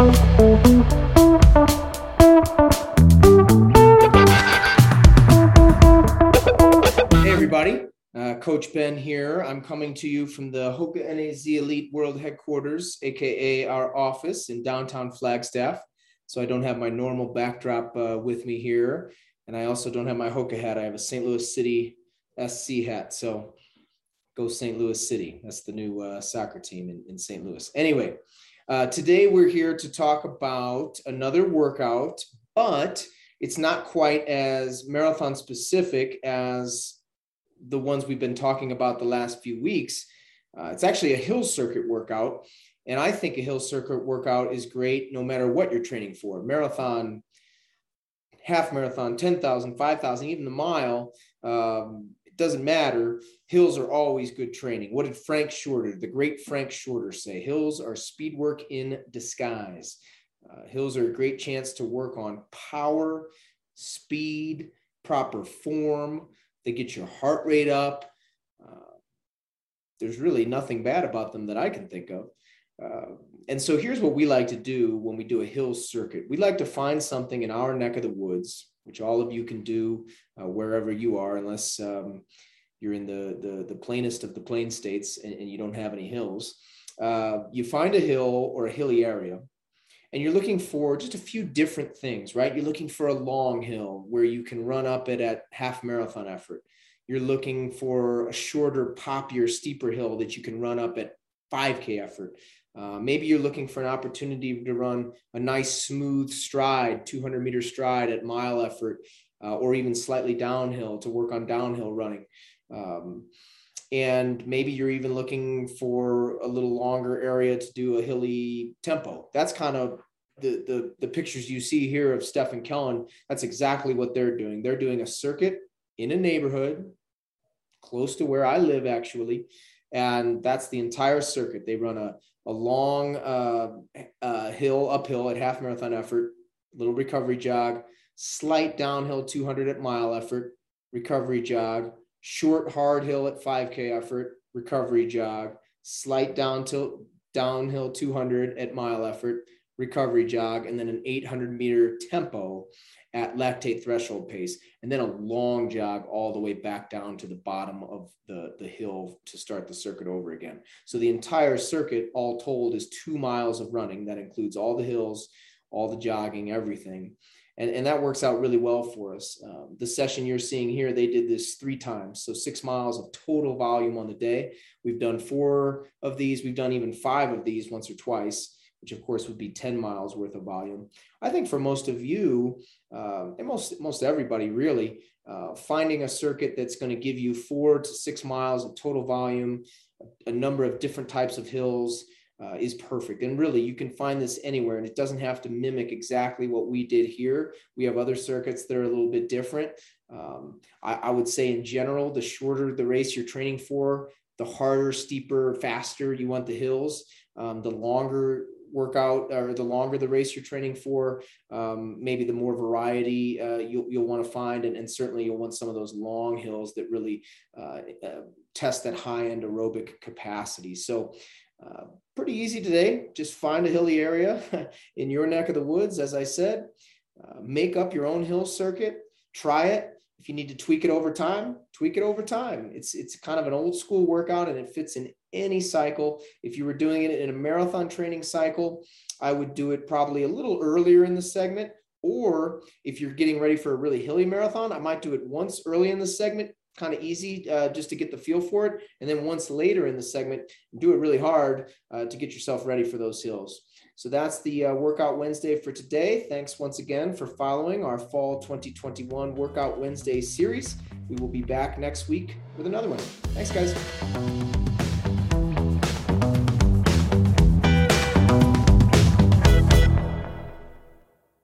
Hey, everybody. Uh, Coach Ben here. I'm coming to you from the Hoka NAZ Elite World Headquarters, aka our office in downtown Flagstaff. So I don't have my normal backdrop uh, with me here. And I also don't have my Hoka hat. I have a St. Louis City SC hat. So go St. Louis City. That's the new uh, soccer team in, in St. Louis. Anyway, uh, today we're here to talk about another workout, but it's not quite as marathon specific as the ones we've been talking about the last few weeks. Uh, it's actually a hill circuit workout. And I think a hill circuit workout is great no matter what you're training for marathon, half marathon, 10,000, 5,000, even the mile. Um, doesn't matter. Hills are always good training. What did Frank Shorter, the great Frank Shorter, say? Hills are speed work in disguise. Uh, hills are a great chance to work on power, speed, proper form. They get your heart rate up. Uh, there's really nothing bad about them that I can think of. Uh, and so here's what we like to do when we do a hill circuit. We like to find something in our neck of the woods, which all of you can do uh, wherever you are, unless um, you're in the, the, the plainest of the plain states and, and you don't have any hills. Uh, you find a hill or a hilly area and you're looking for just a few different things, right? You're looking for a long hill where you can run up it at half marathon effort. You're looking for a shorter, poppier, steeper hill that you can run up at 5K effort. Uh, maybe you're looking for an opportunity to run a nice, smooth stride, 200 meter stride at mile effort, uh, or even slightly downhill to work on downhill running. Um, and maybe you're even looking for a little longer area to do a hilly tempo. That's kind of the, the, the pictures you see here of Steph and Kellyn. That's exactly what they're doing. They're doing a circuit in a neighborhood close to where I live, actually. And that's the entire circuit. They run a, a long uh, uh, hill, uphill at half marathon effort, little recovery jog, slight downhill 200 at mile effort, recovery jog, short hard hill at 5K effort, recovery jog, slight down to, downhill 200 at mile effort, recovery jog, and then an 800 meter tempo at lactate threshold pace, and then a long jog all the way back down to the bottom of the, the hill to start the circuit over again. So the entire circuit, all told, is two miles of running. That includes all the hills, all the jogging, everything and, and that works out really well for us. Um, the session you're seeing here, they did this three times, so six miles of total volume on the day. We've done four of these. We've done even five of these once or twice, which of course would be 10 miles worth of volume. I think for most of you, uh, and most most everybody really, uh, finding a circuit that's going to give you four to six miles of total volume, a number of different types of hills, uh, is perfect. And really, you can find this anywhere, and it doesn't have to mimic exactly what we did here. We have other circuits that are a little bit different. Um, I, I, would say, in general, the shorter the race you're training for, the harder, steeper, faster you want the hills. Um, the longer workout or the longer the race you're training for, um, maybe the more variety uh, you'll, you'll want to find. And, and, certainly you'll want some of those long hills that really uh, uh, test that high end aerobic capacity. So uh, pretty easy today. Just find a hilly area in your neck of the woods. As I said, uh, make up your own hill circuit, try it. If you need to tweak it over time, tweak it over time. It's, it's kind of an old school workout and it fits in any cycle. If you were doing it in a marathon training cycle, I would do it probably a little earlier in the segment. Or if you're getting ready for a really hilly marathon, I might do it once early in the segment kind of easy uh, just to get the feel for it. And then once later in the segment, do it really hard uh, to get yourself ready for those hills. So that's the uh, Workout Wednesday for today. Thanks once again for following our Fall 2021 Workout Wednesday series. We will be back next week with another one. Thanks, guys.